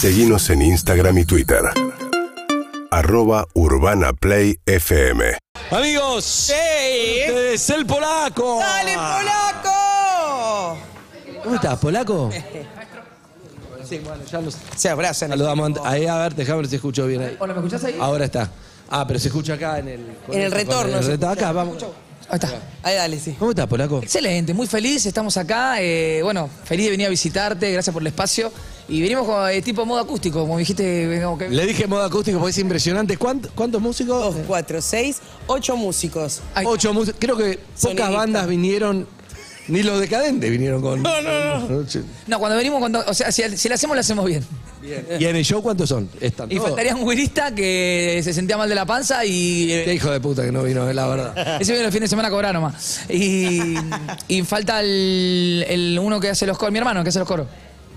Seguimos en Instagram y Twitter. Arroba Urbana Play FM. Amigos, Sí. ustedes, el polaco. ¡Dale, polaco! ¿Cómo estás, polaco? Sí, bueno, ya los Se abrazan. saludamos. Ahí, a ver, déjame ver si escucho bien ahí. Hola, ¿me escuchás ahí? Ahora está. Ah, pero se escucha acá en el... En el retorno En el se retorno. Acá, vamos. Ahí está. Ahí dale, sí. ¿Cómo estás, polaco? Excelente, muy feliz, estamos acá. eh, bueno, feliz de venir a visitarte, gracias por el espacio. Y venimos con eh, tipo modo acústico, como dijiste. vengamos que- Le dije modo acústico porque es impresionante. ¿Cuánto- ¿Cuántos músicos? Dos, cuatro, seis, ocho músicos. Ay, Ocho músicos. Creo que pocas bandas vinieron, ni los decadentes vinieron con... No, no, no. No, cuando venimos, cuando, o sea, si, si la hacemos, la hacemos bien. ¿Y en el show cuántos son? Están Y todos. faltaría un guirista que se sentía mal de la panza y. eh, Qué hijo de puta que no vino, la verdad. Ese viene el fin de semana a cobrar nomás. Y, y falta el, el uno que hace los coros, mi hermano que hace los coros.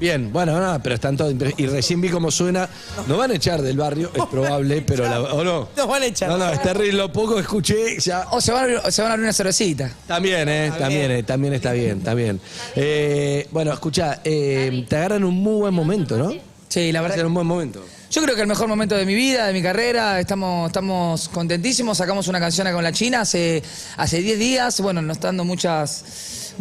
Bien, bueno, no, pero están todos. Y recién vi cómo suena. Nos van a echar del barrio, es probable, pero la, ¿o no? Nos van a echar. No, no, es terrible. Lo poco que escuché ya. O se van a abrir, o se van a abrir una cervecita. También, ¿eh? También, eh, también está bien, está bien. Eh, bueno, escucha, te agarran un muy buen momento, ¿no? Sí, la verdad. Agarran un buen momento. Yo creo que el mejor momento de mi vida, de mi carrera, estamos, estamos contentísimos, sacamos una canción acá con la China hace hace 10 días, bueno, nos está dando muchas,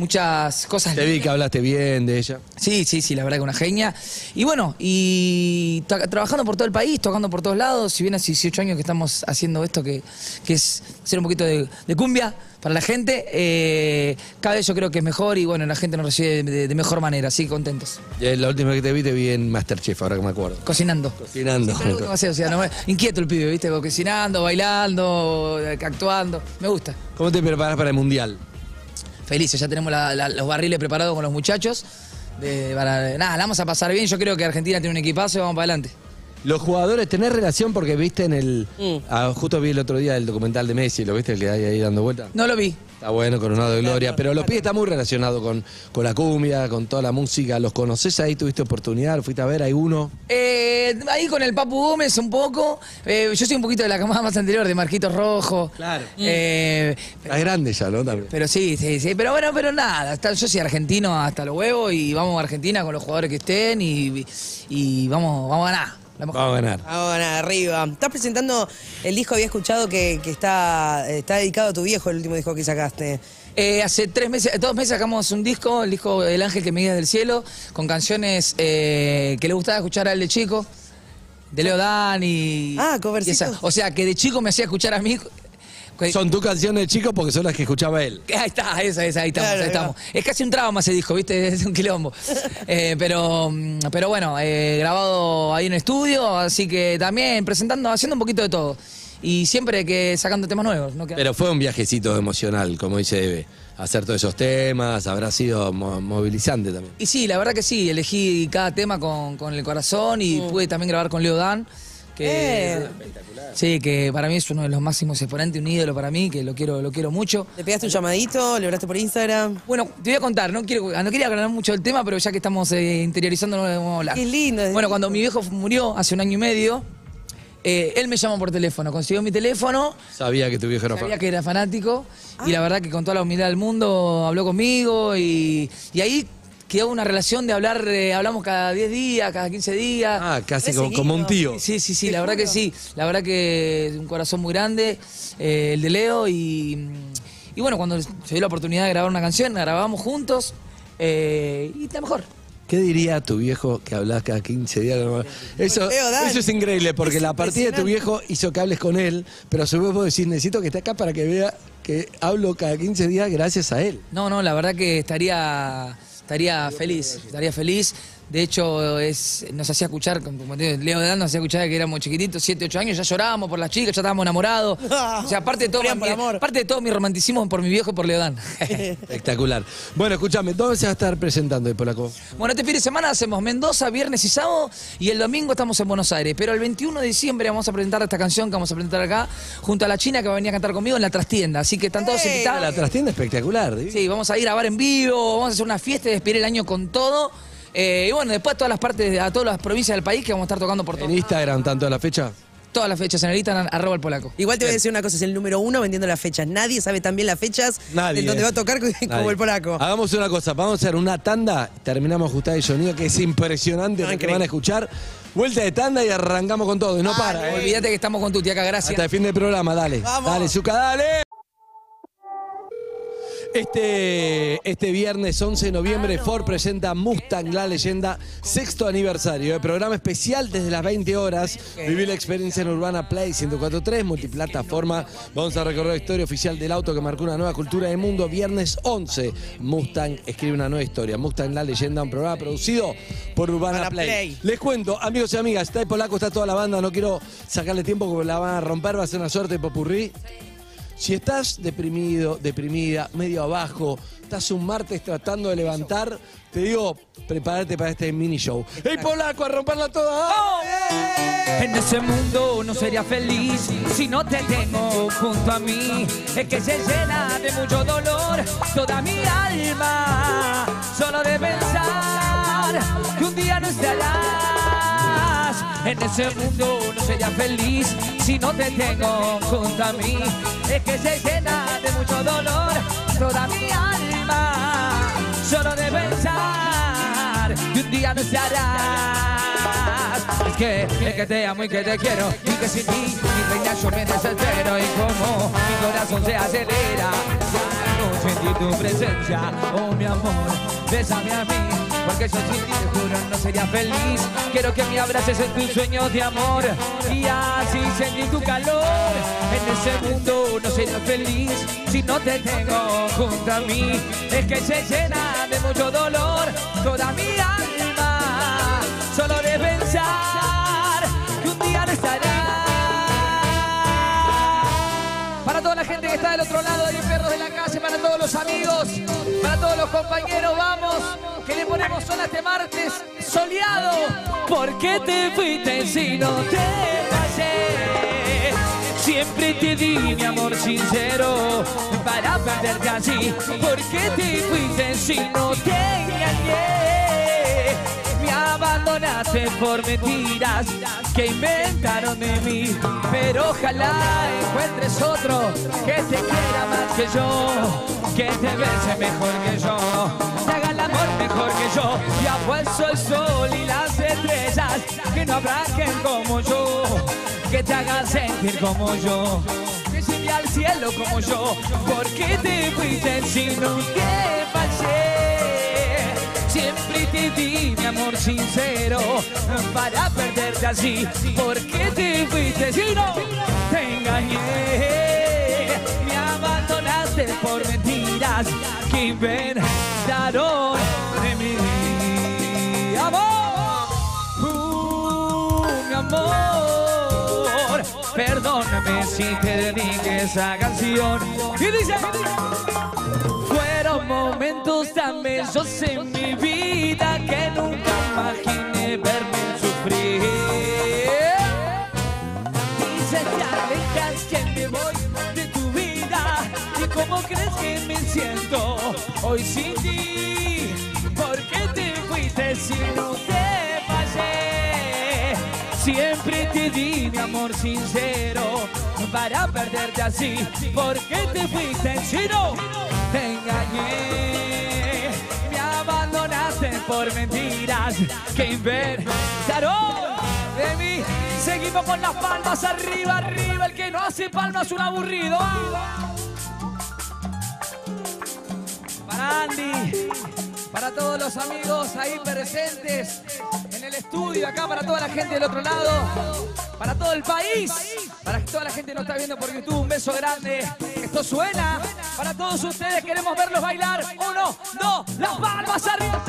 muchas cosas. Te vi que hablaste bien de ella. Sí, sí, sí, la verdad que una genia. Y bueno, y tra- trabajando por todo el país, tocando por todos lados, si bien hace 18 años que estamos haciendo esto, que, que es hacer un poquito de, de cumbia para la gente, eh, cada vez yo creo que es mejor y bueno, la gente nos recibe de, mejor manera, así que contentos. Eh, La última que te vi te vi en Masterchef, ahora que me acuerdo. Cocinando. Cocinando. O sea, no me- inquieto el pibe, ¿viste? Cocinando, bailando, eh, actuando. Me gusta. ¿Cómo te preparas para el mundial? Felices, ya tenemos la- la- los barriles preparados con los muchachos. de- para, nada, la vamos a pasar bien. Yo creo que Argentina tiene un equipazo y vamos para adelante. Los jugadores, ¿tenés relación? Porque viste en el. Mm. ah, justo vi el otro día el documental de Messi, ¿lo viste? El que hay ahí dando vuelta. No lo vi. Está bueno, coronado de gloria. Pero los pibes está muy relacionado con, con la cumbia, con toda la música. ¿Los conoces ahí? ¿Tuviste oportunidad? ¿Lo ¿Fuiste a ver? ¿Hay uno? Eh, ahí con el Papu Gómez un poco. Eh, yo soy un poquito de la camada más anterior, de Marquitos Rojo. Claro. Eh, Está grande ya, ¿no? También. pero sí, sí, sí. Pero bueno, pero nada. hasta- yo soy argentino hasta los huevos y vamos a Argentina con los jugadores que estén y, y vamos, vamos a ganar. La. Vamos a ganar. Ahora, arriba. Estás presentando el disco, había escuchado que, que está, está dedicado a tu viejo, el último disco que sacaste. Eh, hace tres meses, dos meses sacamos un disco, el disco El Ángel que me guía del cielo, con canciones eh, que le gustaba escuchar a él de chico, de Leo Dan y. Ah, y esa. O sea, que de chico me hacía escuchar a mí. Son tus canciones de chico porque son las que escuchaba él. Ahí está, esa, esa, ahí estamos, Claro, ahí estamos. Es casi un trauma ese disco, ¿viste? Es un quilombo. Eh, pero, mm, pero bueno, eh, grabado ahí en estudio, así que también presentando, haciendo un poquito de todo. Y siempre que sacando temas nuevos. Pero fue un viajecito emocional, como dice Eve. Hacer todos esos temas, habrá sido mo- movilizante también. Y sí, la verdad que sí, elegí cada tema con, con el corazón y pude también grabar con Leo Dan. Que, Eh. Sí, que para mí es uno de los máximos exponentes, un ídolo para mí, que lo quiero, lo quiero mucho. ¿Le pegaste un llamadito? ¿Le hablaste por Instagram? Bueno, te voy a contar, no quiero, no quería aclarar mucho el tema, pero ya que estamos eh, interiorizando no lo vamos a hablar. Qué lindo, es Bueno, lindo. cuando mi viejo murió hace un año y medio, eh, él me llamó por teléfono, consiguió mi teléfono, Sabía que tu viejo era sabía fan. que era fanático y la verdad que con toda la humildad del mundo habló conmigo y, y ahí quedó una relación de hablar, eh, hablamos cada 10 días, cada 15 días. Ah, casi como, como un tío. Sí, sí, sí, la verdad que sí. La verdad que un corazón muy grande, eh, el de Leo. Y, y bueno, cuando se dio la oportunidad de grabar una canción, la grabamos juntos eh, y está mejor. ¿Qué diría tu viejo que hablas cada 15 días? Eso, eso es increíble, porque Es la partida de tu viejo hizo que hables con él, pero a su vez vos decís, necesito que esté acá para que vea que hablo cada 15 días gracias a él. No, no, la verdad que estaría, estaría feliz, estaría feliz. De hecho, es, nos hacía escuchar, como te digo, Leo Dan nos hacía escuchar que éramos chiquititos, 7, 8 años, ya llorábamos por las chicas, ya estábamos enamorados. O sea, aparte de todo, mi, amor. parte de todo mi romanticismo por mi viejo y por Leo Dan. Espectacular. Bueno, escúchame, ¿dónde se va a estar presentando el polaco? Bueno, este fin de semana hacemos Mendoza, viernes y sábado, y el domingo estamos en Buenos Aires. Pero el 21 de diciembre vamos a presentar esta canción que vamos a presentar acá, junto a la China que va a venir a cantar conmigo en la trastienda. Así que están todos ¡Eh! invitados. La trastienda espectacular. divino. Sí, vamos a ir a bar en vivo, vamos a hacer una fiesta y despedir el año con todo. Eh, y bueno, después a todas las partes, a todas las provincias del país que vamos a estar tocando por todo. En Instagram, tanto a la fecha. Todas las fechas en el Instagram, arroba el polaco. Igual te voy a decir una cosa, es el número uno vendiendo las fechas. Nadie sabe tan bien las fechas Nadie. de donde va a tocar como Nadie. el polaco. Hagamos una cosa, vamos a hacer una tanda, terminamos ajustar el sonido, que es impresionante lo que van a escuchar. Vuelta de tanda y arrancamos con todo. Y no para, ¿eh? Olvídate que estamos con tu tía, gracias. Hasta el fin del programa, dale. Vamos. Dale, Zuka, dale. Este, este viernes 11 de noviembre, Ford presenta Mustang, la leyenda, sexto aniversario. El programa especial desde las 20 horas. Vivir la experiencia en Urbana Play 1043, multiplataforma. Vamos a recorrer la historia oficial del auto que marcó una nueva cultura del mundo. Viernes 11, Mustang escribe una nueva historia. Mustang, la leyenda, un programa producido por Urbana. Play. Les cuento, amigos y amigas, está el polaco, está toda la banda. No quiero sacarle tiempo porque la van a romper, va a ser una suerte de popurrí. Si estás deprimido, deprimida, medio abajo, estás un martes tratando de levantar, te digo, prepárate para este mini show. ¡Ey, polaco, a romperla toda! En ese mundo no sería feliz si no te tengo junto a mí. Es que se llena de mucho dolor toda mi alma. Solo de pensar que un día no estarás. En ese mundo no sería feliz si no te tengo junto a mí. Es que se llena de mucho dolor toda mi alma. Solo de pensar que un día no estarás. Es que, es que te amo y que te quiero y que sin ti mi reina yo me desespero y como mi corazón se acelera. No sentí tu presencia, oh mi amor, bésame a mí. Porque yo sin ti te juro no sería feliz. Quiero que me abraces en tus sueños de amor y así sentir tu calor. En ese mundo no sería feliz si no te tengo junto a mí. Es que se llena de mucho dolor toda mi alma. Solo de pensar Para toda la gente que está del otro lado de perros de la calle, para todos los amigos, para todos los compañeros, vamos, que le ponemos sol este martes soleado. ¿Por qué te fuiste si no te? Siempre te di mi amor sincero para perderte así. ¿Por qué te fuiste si no te engañé? Abandonaste por mentiras que inventaron de mí. Pero ojalá encuentres otro que te quiera más que yo, que te bese mejor que yo, te haga el amor mejor que yo. Y ha puesto el sol y las estrellas que no habrá quien como yo, que te haga sentir como yo. Que llegue al cielo como yo, porque te fuiste si no te fallé. Siempre te di mi amor sincero para perderte así. porque te fuiste si no te engañé? Me abandonaste por mentiras que inventaron de mí. Amor, uh, mi amor, perdóname si te dediqué esa canción. Y dice. Momentos tan bellos en mi vida que nunca imaginé verme sufrir. Dices te alejas que me voy de tu vida y cómo crees que me siento hoy sin ti. ¿Por qué te fuiste si no te fallé? Siempre te di mi amor sincero para perderte así. ¿Por qué te fuiste si no te engañé? Me abandonaste por mentiras que inventaron de mí. Seguimos con las palmas arriba, arriba. El que no hace palmas es un aburrido. Para Andy, para todos los amigos ahí presentes en el estudio, acá para toda la gente del otro lado, para todo el país, para toda la gente que nos está viendo por YouTube, un beso grande. Esto suena para todos ustedes, queremos verlos bailar. Uno, dos, las palmas arriba.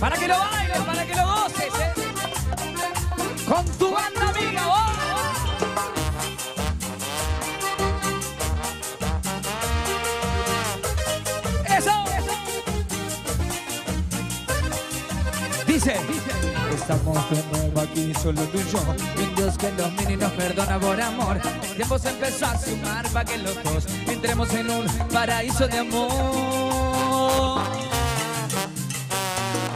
Para que lo bailes, para que lo goces. ¿eh? Con tu banda amiga. ¡oh! Eso. Dice, estamos de nuevo aquí, solo tú y yo. Que los mini nos perdona por amor. Tiempo se empezó a sumar para que los dos entremos en un paraíso de amor.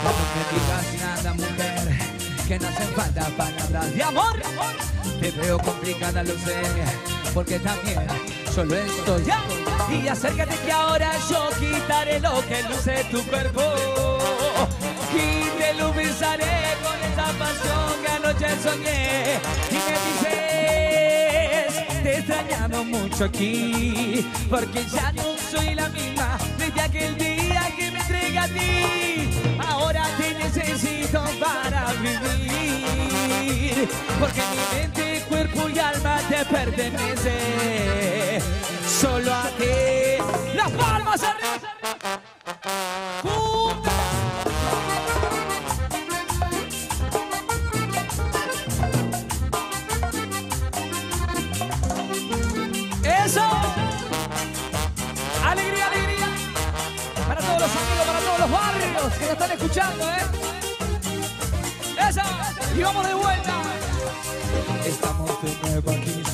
No me digas nada, mujer, que no hacen falta palabras de amor. Te veo complicada, lo sé, porque también solo estoy ya. Y acércate que ahora yo quitaré lo que luce tu cuerpo. besaré con esa pasión que anoche soñé. Y me dices, te he extrañado mucho aquí, porque ya no soy la misma desde aquel día que me entregué a ti. Ahora te necesito para vivir, porque mi mente, cuerpo y alma te pertenece.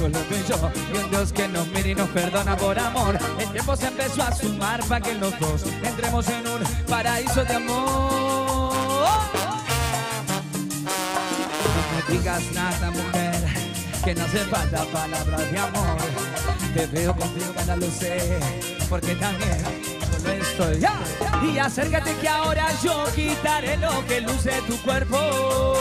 Solo tú y yo. Y un Dios que nos mire y nos perdona por amor. El tiempo se empezó a sumar para que los dos entremos en un paraíso de amor. No me digas nada, mujer, que no hace falta palabras de amor. Te veo contigo, cada lo sé, porque también solo estoy. ¡Ya! Y acércate que ahora yo quitaré lo que luce tu cuerpo.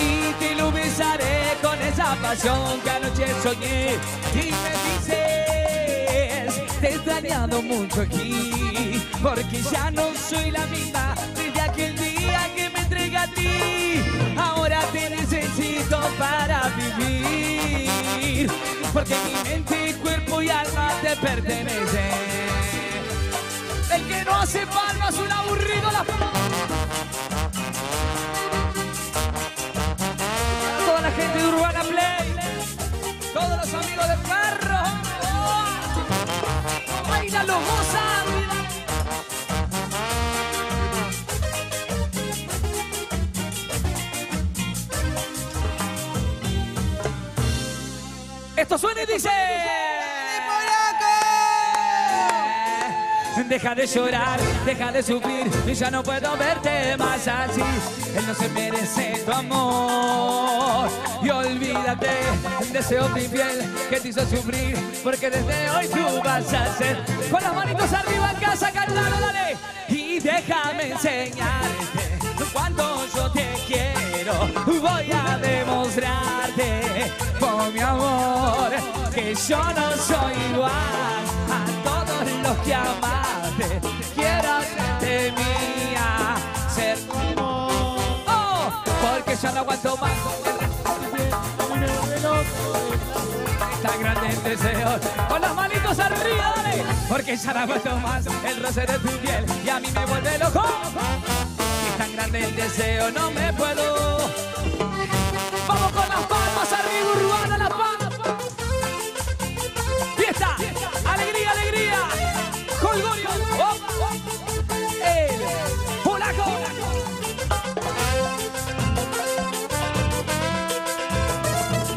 Y te iluminaré con esa pasión que anoche soñé. Y me dices, te he extrañado mucho aquí, porque ya no soy la misma desde aquel día que me entregué a ti. Ahora te necesito para vivir, porque mi mente, cuerpo y alma te pertenecen. El que no hace palmas, un aburrido dice. Deja de llorar, deja de sufrir, y ya no puedo verte más así. Él no se merece tu amor. Y olvídate, deseo mi piel que te hizo sufrir, porque desde hoy tú vas a ser. Con las manitos arriba en casa, cantalo, dale. Y déjame enseñarte cuánto yo te quiero. Voy a demostrarte, con mi amor, que yo no soy igual a todos los que amaste. Quiero hacerte mía, ser como. Oh, porque ya no aguanto más. Tan grande el deseo, con las manitos arriba, dale, porque ya no aguanto más el roce de tu piel y a mí me vuelve loco. Grande el deseo, no me puedo. Vamos con las palmas arriba, urbana, las palmas. Fiesta, alegría, alegría. Colgorio, oh, oh. el polaco.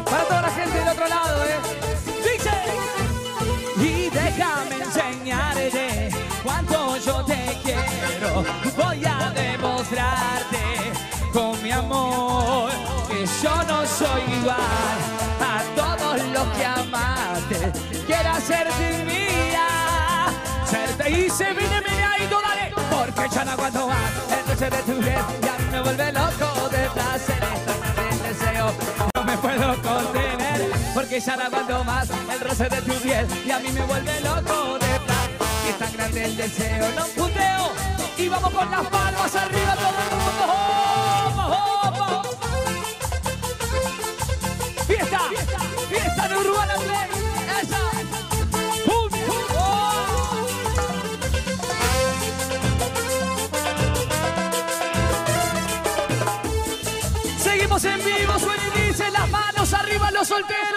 Para toda la gente del otro lado, ¿eh? Dice. Y déjame enseñarte cuánto yo te quiero. Con mi amor que yo no soy igual a todos los que amaste. Quiero hacerte mía, serte y se viene meneadito, dale, porque ya no aguanto más el roce de tu piel y a mí me vuelve loco de placer el deseo. No me puedo contener porque ya no aguanto más el roce de tu piel y a mí me vuelve loco de placer. Y es tan grande el deseo, no puteo y vamos con las palmas arriba todo el mundo. ¡Vamos, vamos! Fiesta, fiesta de Urbana Play. Esa. ¡Pum! ¡Oh! Seguimos en vivo, suena y dice las manos arriba los solteros.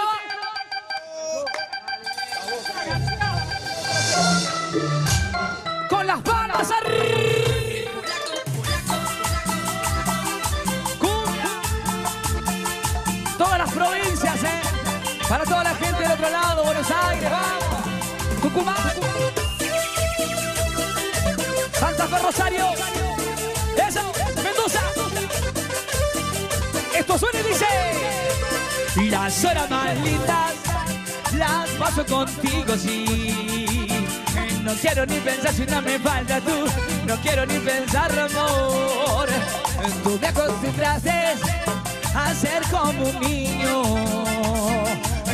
Palmas arriba. Todas las provincias, ¿eh? Para toda la gente del otro lado, Buenos Aires, vamos. Tucumán. Santa Fe Rosario. Eso, Mendoza. Esto suena y dice. Las horas más lindas las paso contigo, sí. No quiero ni pensar si no me falta tú. No quiero ni pensar, amor. Tú me acostumbraste a ser como un niño.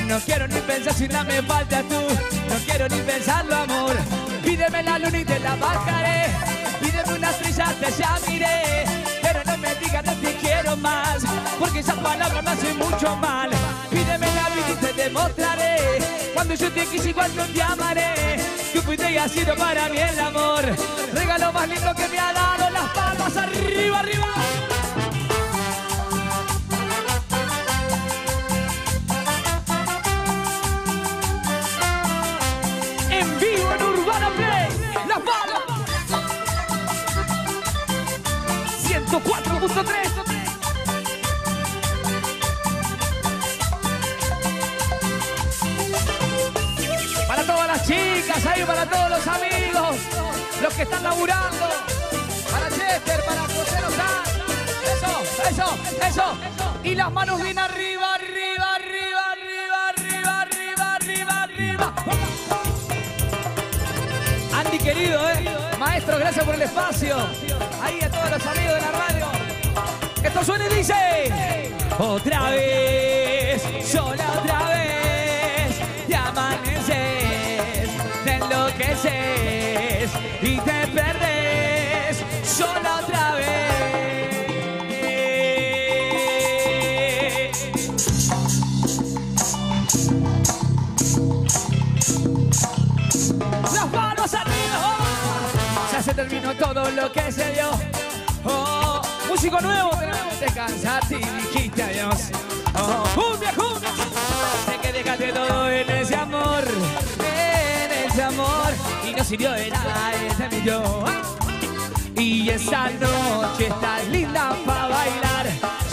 No quiero ni pensar si no me falta tú. No quiero ni pensarlo, amor. Pídeme la luna y te la bajaré. Pídeme unas trizas, te llamaré. Pero no me digas no te quiero más. Porque esa palabra me hace mucho mal. Cuando yo te quise, igual yo te amaré. Tú fuiste y has sido para mí el amor. Regalo más lindo que me ha dado. Las palmas arriba, arriba. en vivo en Urbana Play. Las balas. 104.3. chicas, ahí para todos los amigos, los que están laburando. Para Chester, para José Lozano. Eso, eso, eso. Y las manos bien arriba, arriba, arriba, arriba, arriba, arriba, arriba, arriba. Andy querido, ¿eh? Maestro, gracias por el espacio. Ahí a todos los amigos de la radio. Esto suena y dice... Otra vez, sola otra vez, y te perdes, sola otra vez. las manos arriba. Ya se terminó todo lo que se dio. Oh, músico nuevo, te cansaste y dijiste adiós. Oh, cumbia, cumbia. Sé que dejaste todo en ese amor, millón. Y esa noche estás linda para bailar,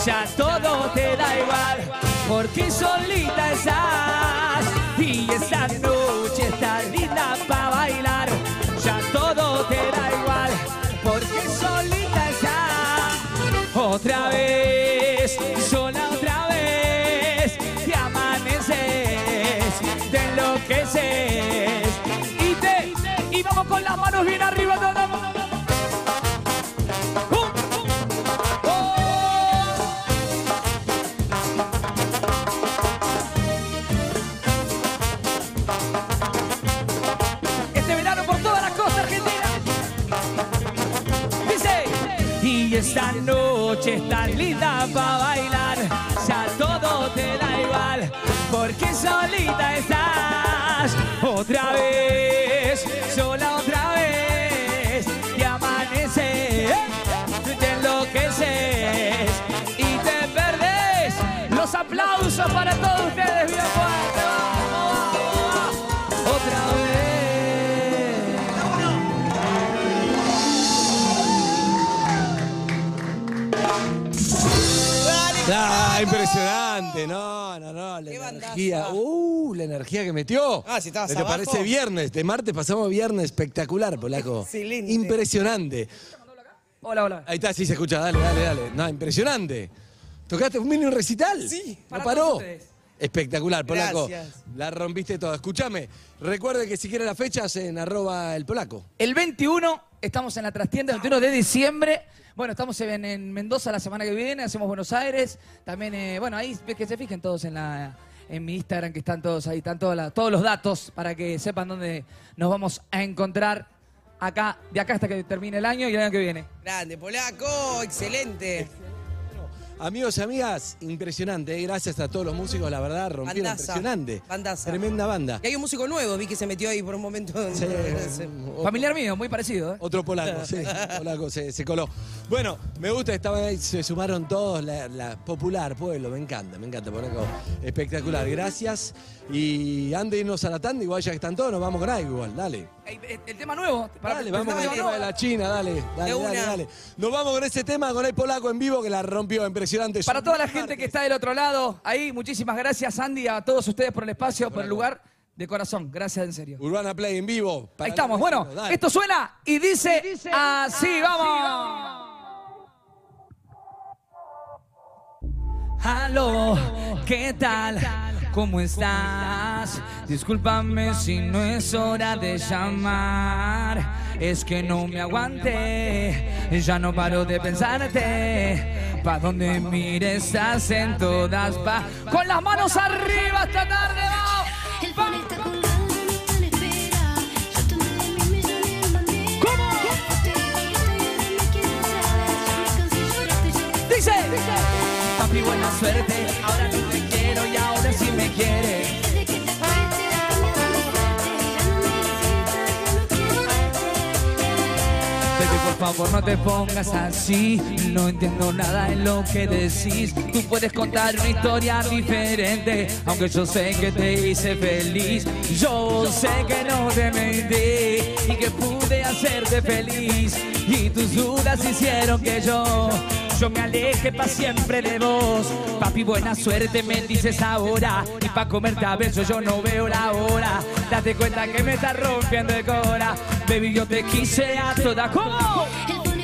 ya todo te da igual, porque solita estás. Y esa noche estás linda para bailar, ya todo te da igual, porque solita estás. Otra vez, sola otra vez, te amaneces, te enloqueces con las manos bien arriba. Este. Y esta noche estás linda para bailar. Ya todo te da igual. Porque solita estás. Otra vez. Los aplausos para todos ustedes. Bien fuerte. Vamos, vamos, vamos. Otra vez. Ah, impresionante, no, no, no, la Qué energía, bandaza. uh, la energía que metió. Ah, si estabas ¿Te abajo. parece viernes? De martes pasamos viernes espectacular, polaco. Excelente. Impresionante. Hola, hola. Ahí está, sí se escucha, dale, dale, dale. No, impresionante. ¿Tocaste un mini recital? Sí. ¿No Para paró? ustedes. Espectacular, polaco. Gracias. La rompiste toda. Escúchame, recuerde que si quiere las fechas en arroba el polaco. El 21 estamos en la trastienda, el 21 de diciembre. Bueno, estamos en, en Mendoza la semana que viene, hacemos Buenos Aires. También, eh, bueno, ahí que se fijen todos en la en mi Instagram, que están todos ahí, están todos los datos para que sepan dónde nos vamos a encontrar acá, de acá hasta que termine el año y el año que viene. Grande, polaco, excelente. Amigos y amigas, impresionante. ¿eh? Gracias a todos los músicos, la verdad, rompieron Bandaza. impresionante. Bandaza. Tremenda banda. Y hay un músico nuevo, vi que se metió ahí por un momento. Sí, otro- Familiar mío, muy parecido, ¿eh? Otro polaco, sí, polaco se, se coló. Bueno, me gusta, estaban ahí, se sumaron todos, la, la popular, pueblo, me encanta, me encanta, polaco. Espectacular, gracias. Y antes de irnos a la tanda, igual ya que están todos, nos vamos con algo igual, dale. El, tema nuevo. para Dale, vamos con el tema de la China, dale, dale, dale, dale. Nos vamos con ese tema, con el polaco en vivo que la rompió, impresionante. Para toda la gente que está del otro lado, ahí, muchísimas gracias, Andy, a todos ustedes por el espacio, por el lugar, de corazón. Gracias, en serio. Urbana Play en vivo. para Ahí estamos. Bueno, dale. esto suena y dice, así, vamos. Aló, ¿qué tal? ¿Cómo estás? Discúlpame si no es hora de llamar. Es que no me aguanté, ya no paro de pensarte. Pa' donde mires estás en todas pa. Con las manos arriba esta tarde, vamos. Te Dice, papi, buena suerte. Ahora no Baby, por favor no te pongas así. No entiendo nada en lo que decís. Tú puedes contar una historia diferente Aunque yo sé que te hice feliz. Yo sé que no te mentí Y que pude hacerte feliz. Y tus dudas hicieron que yo yo me aleje pa' siempre de vos. Papi, buena suerte me dices ahora. Y pa' comerte a besos yo no veo la hora. Date cuenta que me está rompiendo el cora. Baby, yo te quise a toda. Como quiero quiero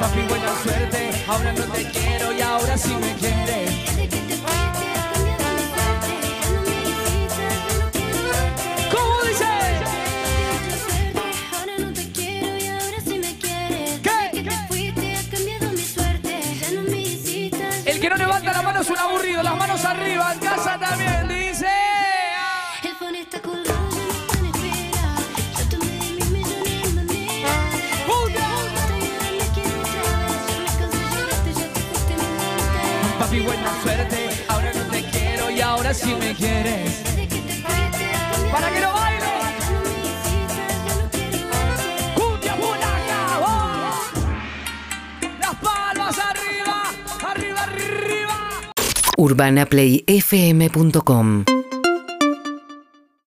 Papi, buena suerte. Ahora no te quiero y ahora sí me quieres Para que lo baile Ya no me necesitas, ya no quiero verte. Cumbia Polaca, vamos. Las palmas arriba, arriba, arriba. urbanaplayfm.com